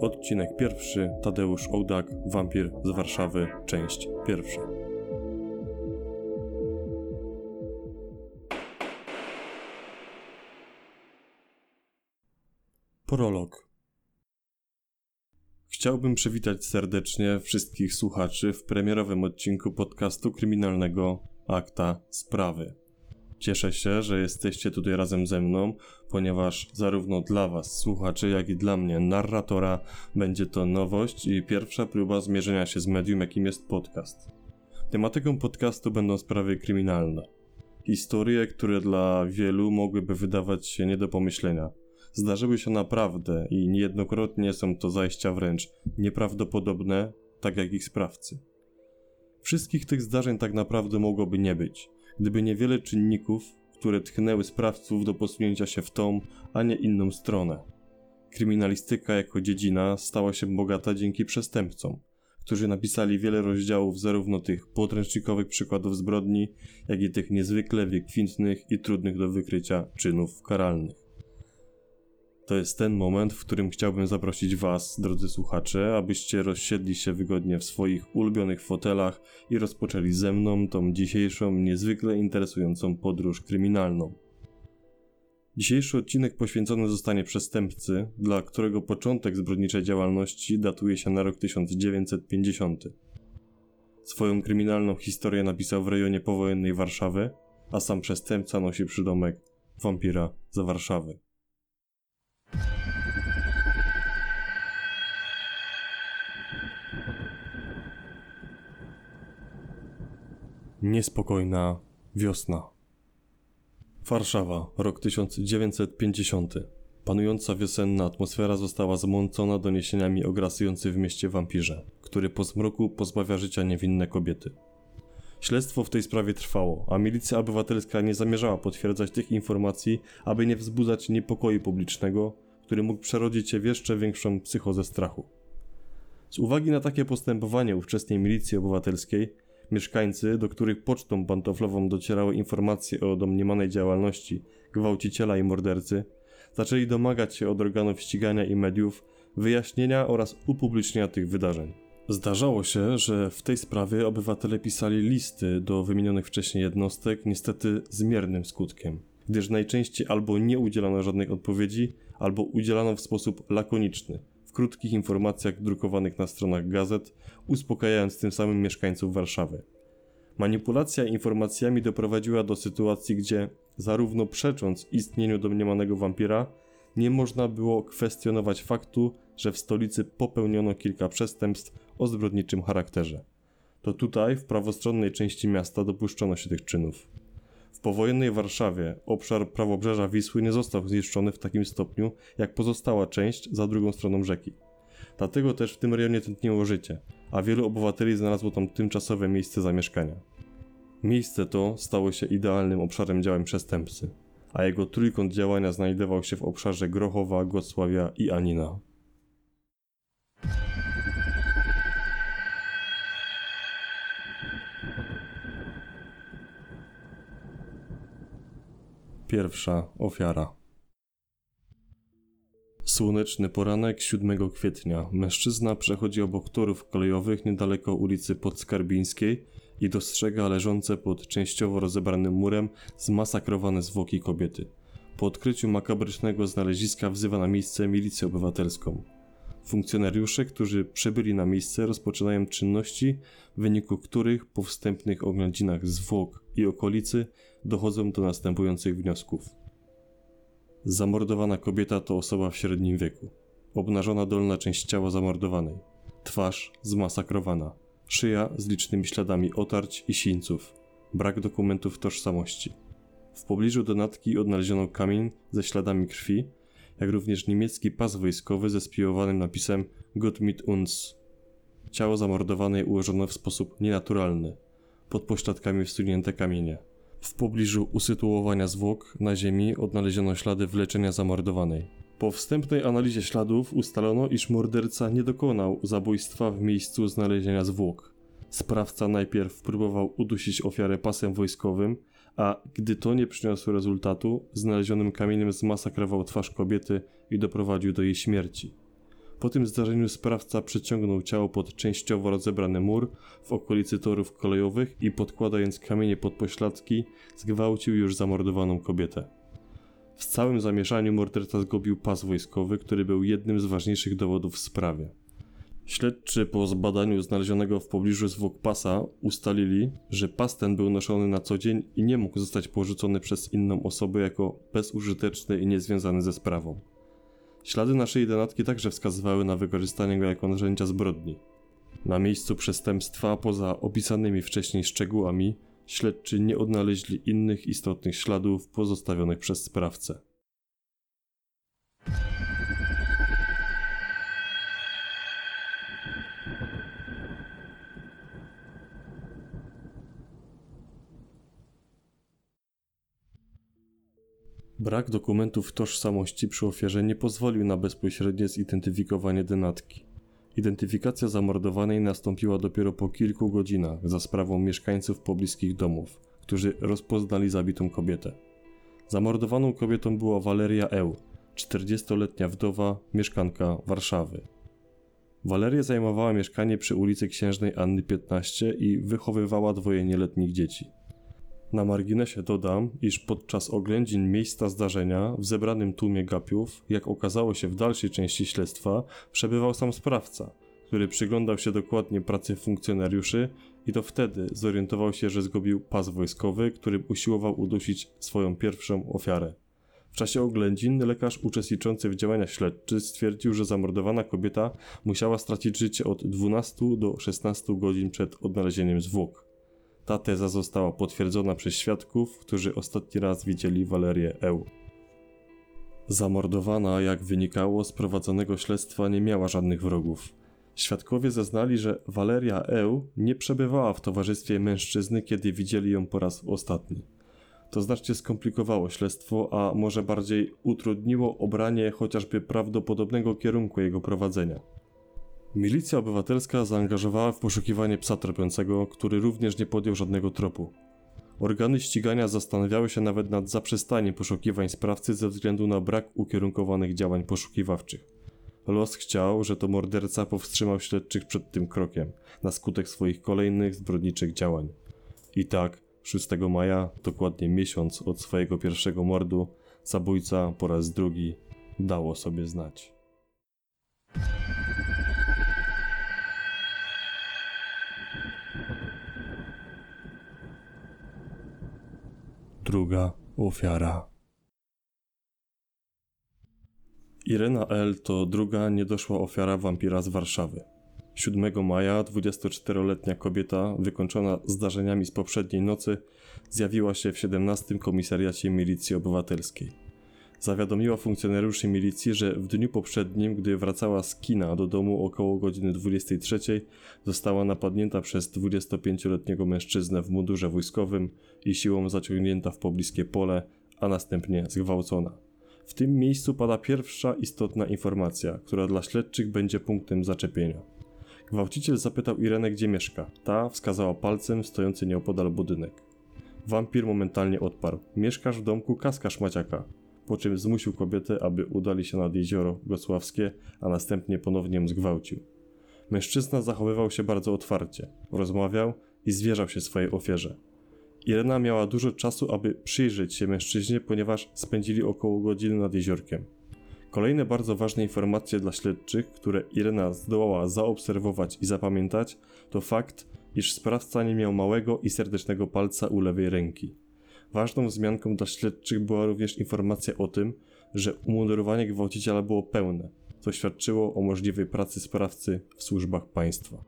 Odcinek pierwszy, Tadeusz Ołdak, wampir z Warszawy, część pierwsza. Prolog. Chciałbym przywitać serdecznie wszystkich słuchaczy w premierowym odcinku podcastu kryminalnego Akta Sprawy. Cieszę się, że jesteście tutaj razem ze mną, ponieważ zarówno dla Was, słuchaczy, jak i dla mnie, narratora, będzie to nowość i pierwsza próba zmierzenia się z medium, jakim jest podcast. Tematyką podcastu będą sprawy kryminalne. Historie, które dla wielu mogłyby wydawać się nie do pomyślenia. Zdarzyły się naprawdę i niejednokrotnie są to zajścia wręcz nieprawdopodobne, tak jak ich sprawcy. Wszystkich tych zdarzeń tak naprawdę mogłoby nie być, gdyby niewiele czynników, które tchnęły sprawców do posunięcia się w tą, a nie inną stronę. Kryminalistyka jako dziedzina stała się bogata dzięki przestępcom, którzy napisali wiele rozdziałów zarówno tych podręcznikowych przykładów zbrodni, jak i tych niezwykle wykwintnych i trudnych do wykrycia czynów karalnych. To jest ten moment, w którym chciałbym zaprosić Was, drodzy słuchacze, abyście rozsiedli się wygodnie w swoich ulubionych fotelach i rozpoczęli ze mną tą dzisiejszą, niezwykle interesującą podróż kryminalną. Dzisiejszy odcinek poświęcony zostanie przestępcy, dla którego początek zbrodniczej działalności datuje się na rok 1950. Swoją kryminalną historię napisał w rejonie powojennej Warszawy, a sam przestępca nosi przydomek wampira za Warszawy. Niespokojna wiosna. Warszawa, rok 1950. Panująca wiosenna atmosfera została zmącona doniesieniami o grasujący w mieście wampirze, który po zmroku pozbawia życia niewinne kobiety. Śledztwo w tej sprawie trwało, a milicja obywatelska nie zamierzała potwierdzać tych informacji, aby nie wzbudzać niepokoju publicznego, który mógł przerodzić się w jeszcze większą psychozę strachu. Z uwagi na takie postępowanie ówczesnej milicji obywatelskiej, Mieszkańcy, do których pocztą pantoflową docierały informacje o domniemanej działalności gwałciciela i mordercy, zaczęli domagać się od organów ścigania i mediów wyjaśnienia oraz upublicznienia tych wydarzeń. Zdarzało się, że w tej sprawie obywatele pisali listy do wymienionych wcześniej jednostek, niestety z miernym skutkiem, gdyż najczęściej albo nie udzielano żadnych odpowiedzi, albo udzielano w sposób lakoniczny, krótkich informacjach drukowanych na stronach gazet, uspokajając tym samym mieszkańców Warszawy. Manipulacja informacjami doprowadziła do sytuacji, gdzie zarówno przecząc istnieniu domniemanego wampira, nie można było kwestionować faktu, że w stolicy popełniono kilka przestępstw o zbrodniczym charakterze. To tutaj, w prawostronnej części miasta, dopuszczono się tych czynów. W powojennej Warszawie obszar prawobrzeża Wisły nie został zniszczony w takim stopniu, jak pozostała część za drugą stroną rzeki. Dlatego też w tym rejonie tętniło życie, a wielu obywateli znalazło tam tymczasowe miejsce zamieszkania. Miejsce to stało się idealnym obszarem działań przestępcy, a jego trójkąt działania znajdował się w obszarze Grochowa, Gocławia i Anina. Pierwsza ofiara. Słoneczny poranek 7 kwietnia. Mężczyzna przechodzi obok torów kolejowych niedaleko ulicy Podskarbińskiej i dostrzega leżące pod częściowo rozebranym murem zmasakrowane zwłoki kobiety. Po odkryciu makabrycznego znaleziska wzywa na miejsce milicję obywatelską. Funkcjonariusze, którzy przybyli na miejsce, rozpoczynają czynności, w wyniku których po wstępnych oględzinach zwłok i okolicy dochodzą do następujących wniosków. Zamordowana kobieta to osoba w średnim wieku. Obnażona dolna część ciała zamordowanej. Twarz zmasakrowana. Szyja z licznymi śladami otarć i sińców. Brak dokumentów tożsamości. W pobliżu donatki odnaleziono kamień ze śladami krwi, jak również niemiecki pas wojskowy ze spiłowanym napisem Gott mit uns. Ciało zamordowanej ułożono w sposób nienaturalny, pod pośladkami wsunięte kamienie. W pobliżu usytuowania zwłok na ziemi odnaleziono ślady wleczenia zamordowanej. Po wstępnej analizie śladów ustalono, iż morderca nie dokonał zabójstwa w miejscu znalezienia zwłok. Sprawca najpierw próbował udusić ofiarę pasem wojskowym, a gdy to nie przyniosło rezultatu, znalezionym kamieniem zmasakrował twarz kobiety i doprowadził do jej śmierci. Po tym zdarzeniu sprawca przeciągnął ciało pod częściowo rozebrany mur w okolicy torów kolejowych i podkładając kamienie pod pośladki, zgwałcił już zamordowaną kobietę. W całym zamieszaniu morderca zgubił pas wojskowy, który był jednym z ważniejszych dowodów w sprawie. Śledczy po zbadaniu znalezionego w pobliżu zwłok pasa ustalili, że pas ten był noszony na co dzień i nie mógł zostać porzucony przez inną osobę jako bezużyteczny i niezwiązany ze sprawą. Ślady naszej denatki także wskazywały na wykorzystanie go jako narzędzia zbrodni. Na miejscu przestępstwa, poza opisanymi wcześniej szczegółami, śledczy nie odnaleźli innych istotnych śladów pozostawionych przez sprawcę. Brak dokumentów tożsamości przy ofierze nie pozwolił na bezpośrednie zidentyfikowanie denatki. Identyfikacja zamordowanej nastąpiła dopiero po kilku godzinach za sprawą mieszkańców pobliskich domów, którzy rozpoznali zabitą kobietę. Zamordowaną kobietą była Waleria Eł, 40-letnia wdowa, mieszkanka Warszawy. Waleria zajmowała mieszkanie przy ulicy Księżnej Anny 15 i wychowywała dwoje nieletnich dzieci. Na marginesie dodam, iż podczas oględzin miejsca zdarzenia w zebranym tłumie gapiów, jak okazało się w dalszej części śledztwa, przebywał sam sprawca, który przyglądał się dokładnie pracy funkcjonariuszy i to wtedy zorientował się, że zgubił pas wojskowy, którym usiłował udusić swoją pierwszą ofiarę. W czasie oględzin lekarz uczestniczący w działaniach śledczych stwierdził, że zamordowana kobieta musiała stracić życie od 12 do 16 godzin przed odnalezieniem zwłok. Ta teza została potwierdzona przez świadków, którzy ostatni raz widzieli Walerię Eł. Zamordowana, jak wynikało z prowadzonego śledztwa, nie miała żadnych wrogów. Świadkowie zeznali, że Waleria Eł nie przebywała w towarzystwie mężczyzny, kiedy widzieli ją po raz ostatni. To znacznie skomplikowało śledztwo, a może bardziej utrudniło obranie chociażby prawdopodobnego kierunku jego prowadzenia. Milicja obywatelska zaangażowała w poszukiwanie psa tropiącego, który również nie podjął żadnego tropu. Organy ścigania zastanawiały się nawet nad zaprzestaniem poszukiwań sprawcy ze względu na brak ukierunkowanych działań poszukiwawczych. Los chciał, że to morderca powstrzymał śledczych przed tym krokiem, na skutek swoich kolejnych zbrodniczych działań. I tak, 6 maja, dokładnie miesiąc od swojego pierwszego mordu, zabójca po raz drugi dało sobie znać. Druga ofiara. Irena L. to druga niedoszła ofiara wampira z Warszawy. 7 maja 24-letnia kobieta, wykończona zdarzeniami z poprzedniej nocy, zjawiła się w 17 komisariacie milicji obywatelskiej. Zawiadomiła funkcjonariuszy milicji, że w dniu poprzednim, gdy wracała z kina do domu około godziny 23, została napadnięta przez 25-letniego mężczyznę w mundurze wojskowym i siłą zaciągnięta w pobliskie pole, a następnie zgwałcona. W tym miejscu pada pierwsza istotna informacja, która dla śledczych będzie punktem zaczepienia. Gwałciciel zapytał Irenę, gdzie mieszka. Ta wskazała palcem stojący nieopodal budynek. Wampir momentalnie odparł: Mieszkasz w domku Kaskarz Maciaka po czym zmusił kobietę, aby udali się nad jezioro Gosławskie, a następnie ponownie ją zgwałcił. Mężczyzna zachowywał się bardzo otwarcie, rozmawiał i zwierzał się swojej ofierze. Irena miała dużo czasu, aby przyjrzeć się mężczyźnie, ponieważ spędzili około godziny nad jeziorkiem. Kolejne bardzo ważne informacje dla śledczych, które Irena zdołała zaobserwować i zapamiętać, to fakt, iż sprawca nie miał małego i serdecznego palca u lewej ręki. Ważną wzmianką dla śledczych była również informacja o tym, że umundurowanie gwałciciela było pełne, co świadczyło o możliwej pracy sprawcy w służbach państwa.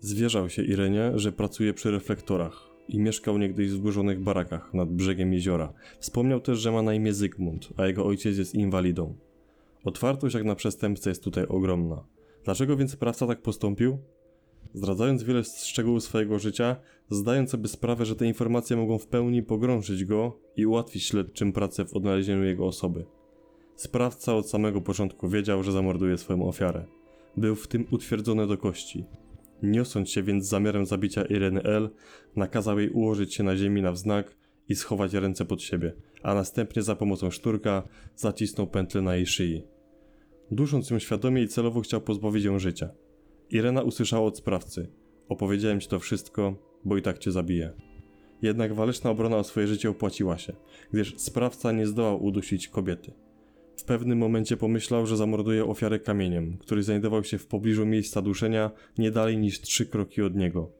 Zwierzał się Irenie, że pracuje przy reflektorach i mieszkał niegdyś w zburzonych barakach nad brzegiem jeziora. Wspomniał też, że ma na imię Zygmunt, a jego ojciec jest inwalidą. Otwartość jak na przestępcę jest tutaj ogromna. Dlaczego więc sprawca tak postąpił? Zdradzając wiele szczegółów swojego życia, zdając sobie sprawę, że te informacje mogą w pełni pogrążyć go i ułatwić śledczym pracę w odnalezieniu jego osoby. Sprawca od samego początku wiedział, że zamorduje swoją ofiarę. Był w tym utwierdzony do kości. Niosąc się więc z zamiarem zabicia Ireny L., nakazał jej ułożyć się na ziemi na wznak i schować ręce pod siebie, a następnie za pomocą szturka zacisnął pętlę na jej szyi. Dusząc ją świadomie i celowo chciał pozbawić ją życia. Irena usłyszała od sprawcy: Opowiedziałem ci to wszystko, bo i tak cię zabiję. Jednak waleczna obrona o swoje życie opłaciła się, gdyż sprawca nie zdołał udusić kobiety. W pewnym momencie pomyślał, że zamorduje ofiarę kamieniem, który znajdował się w pobliżu miejsca duszenia, nie dalej niż trzy kroki od niego.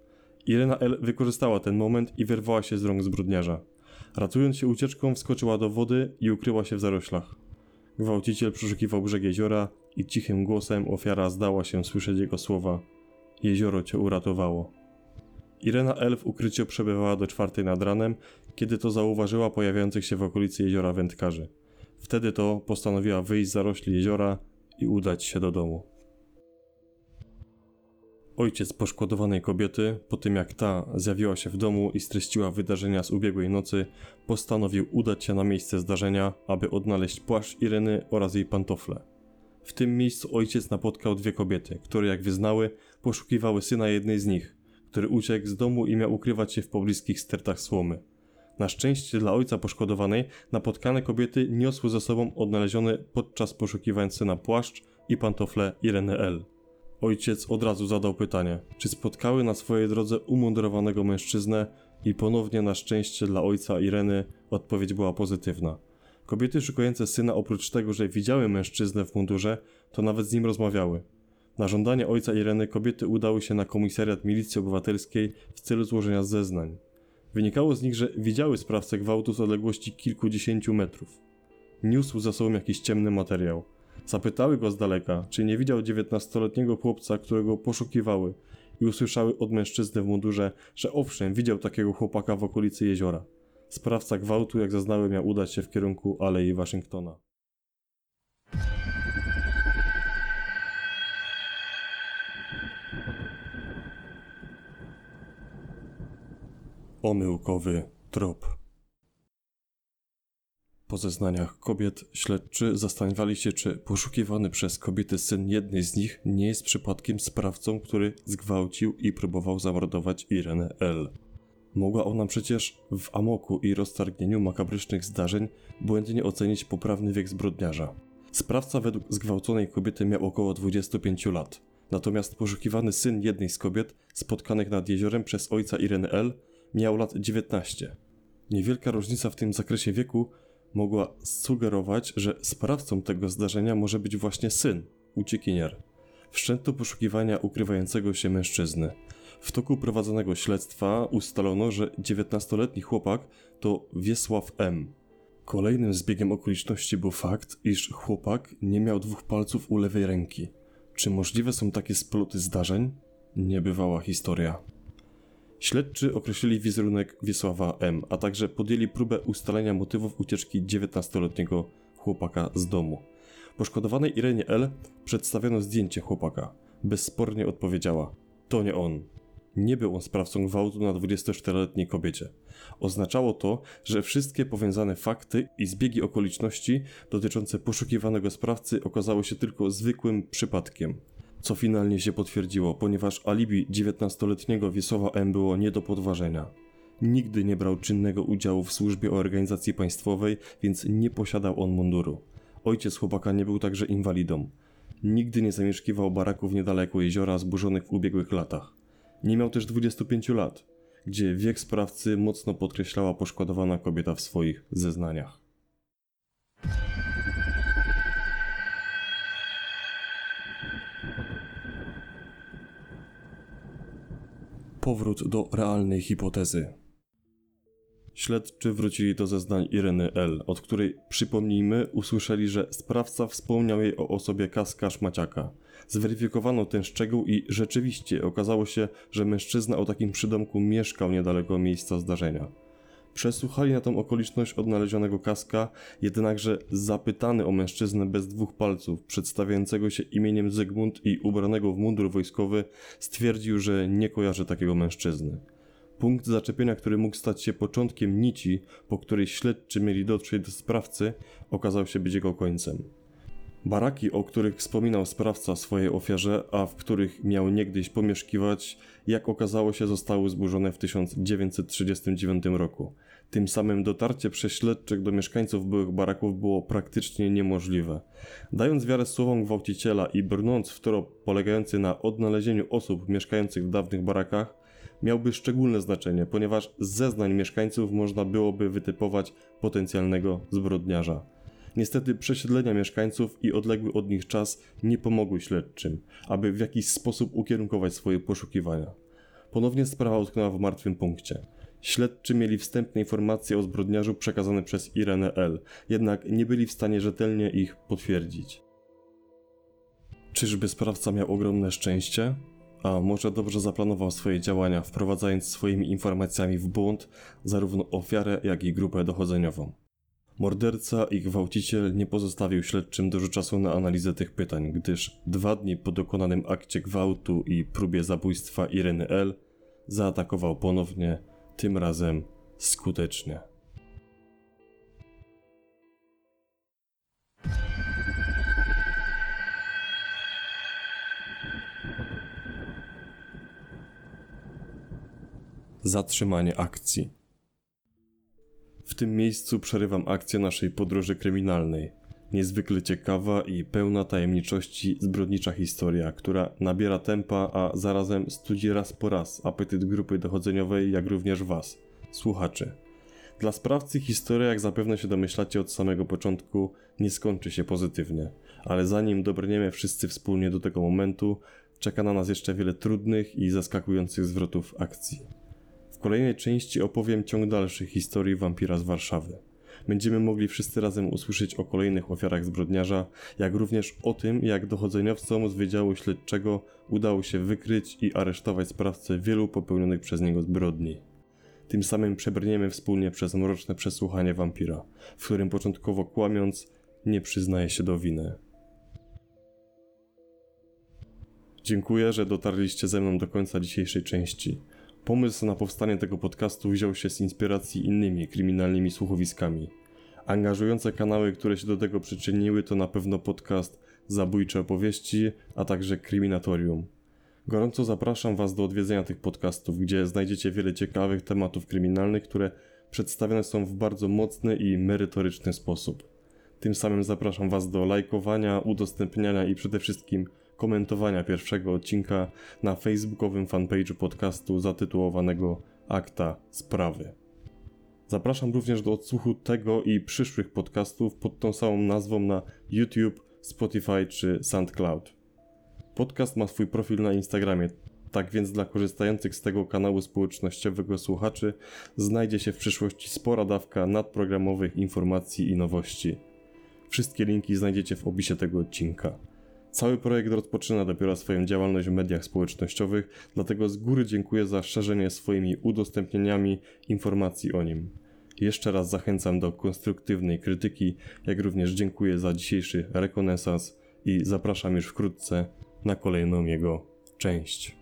Irena L. wykorzystała ten moment i wyrwała się z rąk zbrodniarza. Ratując się ucieczką, wskoczyła do wody i ukryła się w zaroślach. Gwałciciel przeszukiwał brzeg jeziora i cichym głosem ofiara zdała się słyszeć jego słowa: Jezioro cię uratowało. Irena L. w ukryciu przebywała do czwartej nad ranem, kiedy to zauważyła pojawiających się w okolicy jeziora wędkarzy. Wtedy to postanowiła wyjść z zarośli jeziora i udać się do domu. Ojciec poszkodowanej kobiety, po tym jak ta zjawiła się w domu i streściła wydarzenia z ubiegłej nocy, postanowił udać się na miejsce zdarzenia, aby odnaleźć płaszcz Ireny oraz jej pantofle. W tym miejscu ojciec napotkał dwie kobiety, które jak wyznały, poszukiwały syna jednej z nich, który uciekł z domu i miał ukrywać się w pobliskich stertach słomy. Na szczęście dla ojca poszkodowanej napotkane kobiety niosły ze sobą odnaleziony podczas poszukiwań syna płaszcz i pantofle Ireny L. Ojciec od razu zadał pytanie, czy spotkały na swojej drodze umundurowanego mężczyznę i ponownie na szczęście dla ojca Ireny odpowiedź była pozytywna. Kobiety szukające syna oprócz tego, że widziały mężczyznę w mundurze, to nawet z nim rozmawiały. Na żądanie ojca Ireny kobiety udały się na komisariat milicji obywatelskiej w celu złożenia zeznań. Wynikało z nich, że widziały sprawcę gwałtu z odległości kilkudziesięciu metrów. Niósł za sobą jakiś ciemny materiał. Zapytały go z daleka, czy nie widział dziewiętnastoletniego chłopca, którego poszukiwały i usłyszały od mężczyzny w mundurze, że owszem, widział takiego chłopaka w okolicy jeziora. Sprawca gwałtu, jak zaznały, miał udać się w kierunku Alei Waszyngtona. Omyłkowy trop. Po zeznaniach kobiet śledczy zastanawiali się, czy poszukiwany przez kobiety syn jednej z nich nie jest przypadkiem sprawcą, który zgwałcił i próbował zamordować Irenę L. Mogła ona przecież w amoku i roztargnieniu makabrycznych zdarzeń błędnie ocenić poprawny wiek zbrodniarza. Sprawca według zgwałconej kobiety miał około 25 lat. Natomiast poszukiwany syn jednej z kobiet spotkanych nad jeziorem przez ojca Ireny L miał lat 19. Niewielka różnica w tym zakresie wieku mogła sugerować, że sprawcą tego zdarzenia może być właśnie syn, uciekinier. Wszczęto poszukiwania ukrywającego się mężczyzny. W toku prowadzonego śledztwa ustalono, że 19-letni chłopak to Wiesław M. Kolejnym zbiegiem okoliczności był fakt, iż chłopak nie miał dwóch palców u lewej ręki. Czy możliwe są takie sploty zdarzeń? Niebywała historia. Śledczy określili wizerunek Wiesława M., a także podjęli próbę ustalenia motywów ucieczki 19-letniego chłopaka z domu. Poszkodowanej Irenie L. przedstawiono zdjęcie chłopaka. Bezspornie odpowiedziała: To nie on. Nie był on sprawcą gwałtu na 24-letniej kobiecie. Oznaczało to, że wszystkie powiązane fakty i zbiegi okoliczności dotyczące poszukiwanego sprawcy okazały się tylko zwykłym przypadkiem co finalnie się potwierdziło, ponieważ alibi 19-letniego Wiesława M. było nie do podważenia. Nigdy nie brał czynnego udziału w służbie organizacji państwowej, więc nie posiadał on munduru. Ojciec chłopaka nie był także inwalidą. Nigdy nie zamieszkiwał baraków niedaleko jeziora zburzonych w ubiegłych latach. Nie miał też 25 lat, gdzie wiek sprawcy mocno podkreślała poszkodowana kobieta w swoich zeznaniach. Powrót do realnej hipotezy. Śledczy wrócili do zeznań Ireny L., od której, przypomnijmy, usłyszeli, że sprawca wspomniał jej o osobie Kaska Szmaciaka. Zweryfikowano ten szczegół i rzeczywiście okazało się, że mężczyzna o takim przydomku mieszkał niedaleko miejsca zdarzenia. Przesłuchali na tą okoliczność odnalezionego kaska, jednakże zapytany o mężczyznę bez dwóch palców, przedstawiającego się imieniem Zygmunt i ubranego w mundur wojskowy, stwierdził, że nie kojarzy takiego mężczyzny. Punkt zaczepienia, który mógł stać się początkiem nici, po której śledczy mieli dotrzeć do sprawcy, okazał się być jego końcem. Baraki, o których wspominał sprawca swojej ofierze, a w których miał niegdyś pomieszkiwać, jak okazało się, zostały zburzone w 1939 roku. Tym samym dotarcie przez śledczych do mieszkańców byłych baraków było praktycznie niemożliwe. Dając wiarę słowom gwałciciela i brnąc w trop polegający na odnalezieniu osób mieszkających w dawnych barakach, miałby szczególne znaczenie, ponieważ z zeznań mieszkańców można byłoby wytypować potencjalnego zbrodniarza. Niestety przesiedlenia mieszkańców i odległy od nich czas nie pomogły śledczym, aby w jakiś sposób ukierunkować swoje poszukiwania. Ponownie sprawa utknęła w martwym punkcie. Śledczy mieli wstępne informacje o zbrodniarzu przekazane przez Irenę L., jednak nie byli w stanie rzetelnie ich potwierdzić. Czyżby sprawca miał ogromne szczęście? A może dobrze zaplanował swoje działania, wprowadzając swoimi informacjami w błąd zarówno ofiarę, jak i grupę dochodzeniową? Morderca i gwałciciel nie pozostawił śledczym dużo czasu na analizę tych pytań, gdyż dwa dni po dokonanym akcie gwałtu i próbie zabójstwa Ireny L. zaatakował ponownie, tym razem skutecznie. Zatrzymanie akcji. W tym miejscu przerywam akcję naszej podróży kryminalnej. Niezwykle ciekawa i pełna tajemniczości zbrodnicza historia, która nabiera tempa, a zarazem studzi raz po raz apetyt grupy dochodzeniowej, jak również Was, słuchaczy. Dla sprawcy historia, jak zapewne się domyślacie od samego początku, nie skończy się pozytywnie, ale zanim dobrniemy wszyscy wspólnie do tego momentu, czeka na nas jeszcze wiele trudnych i zaskakujących zwrotów akcji. Kolejnej części opowiem ciąg dalszy historii wampira z Warszawy. Będziemy mogli wszyscy razem usłyszeć o kolejnych ofiarach zbrodniarza, jak również o tym, jak dochodzeniowcom z Wydziału Śledczego udało się wykryć i aresztować sprawcę wielu popełnionych przez niego zbrodni. Tym samym przebrniemy wspólnie przez mroczne przesłuchanie wampira, w którym początkowo kłamiąc, nie przyznaje się do winy. Dziękuję, że dotarliście ze mną do końca dzisiejszej części. Pomysł na powstanie tego podcastu wziął się z inspiracji innymi kryminalnymi słuchowiskami. Angażujące kanały, które się do tego przyczyniły, to na pewno podcast Zabójcze opowieści, a także Kryminatorium. Gorąco zapraszam Was do odwiedzenia tych podcastów, gdzie znajdziecie wiele ciekawych tematów kryminalnych, które przedstawione są w bardzo mocny i merytoryczny sposób. Tym samym zapraszam Was do lajkowania, udostępniania i przede wszystkim komentowania pierwszego odcinka na facebookowym fanpage'u podcastu zatytułowanego Akta Sprawy. Zapraszam również do odsłuchu tego i przyszłych podcastów pod tą samą nazwą na YouTube, Spotify czy SoundCloud. Podcast ma swój profil na Instagramie, tak więc dla korzystających z tego kanału społecznościowego słuchaczy znajdzie się w przyszłości spora dawka nadprogramowych informacji i nowości. Wszystkie linki znajdziecie w opisie tego odcinka. Cały projekt rozpoczyna dopiero swoją działalność w mediach społecznościowych, dlatego z góry dziękuję za szerzenie swoimi udostępnieniami informacji o nim. Jeszcze raz zachęcam do konstruktywnej krytyki, jak również dziękuję za dzisiejszy rekonesans i zapraszam już wkrótce na kolejną jego część.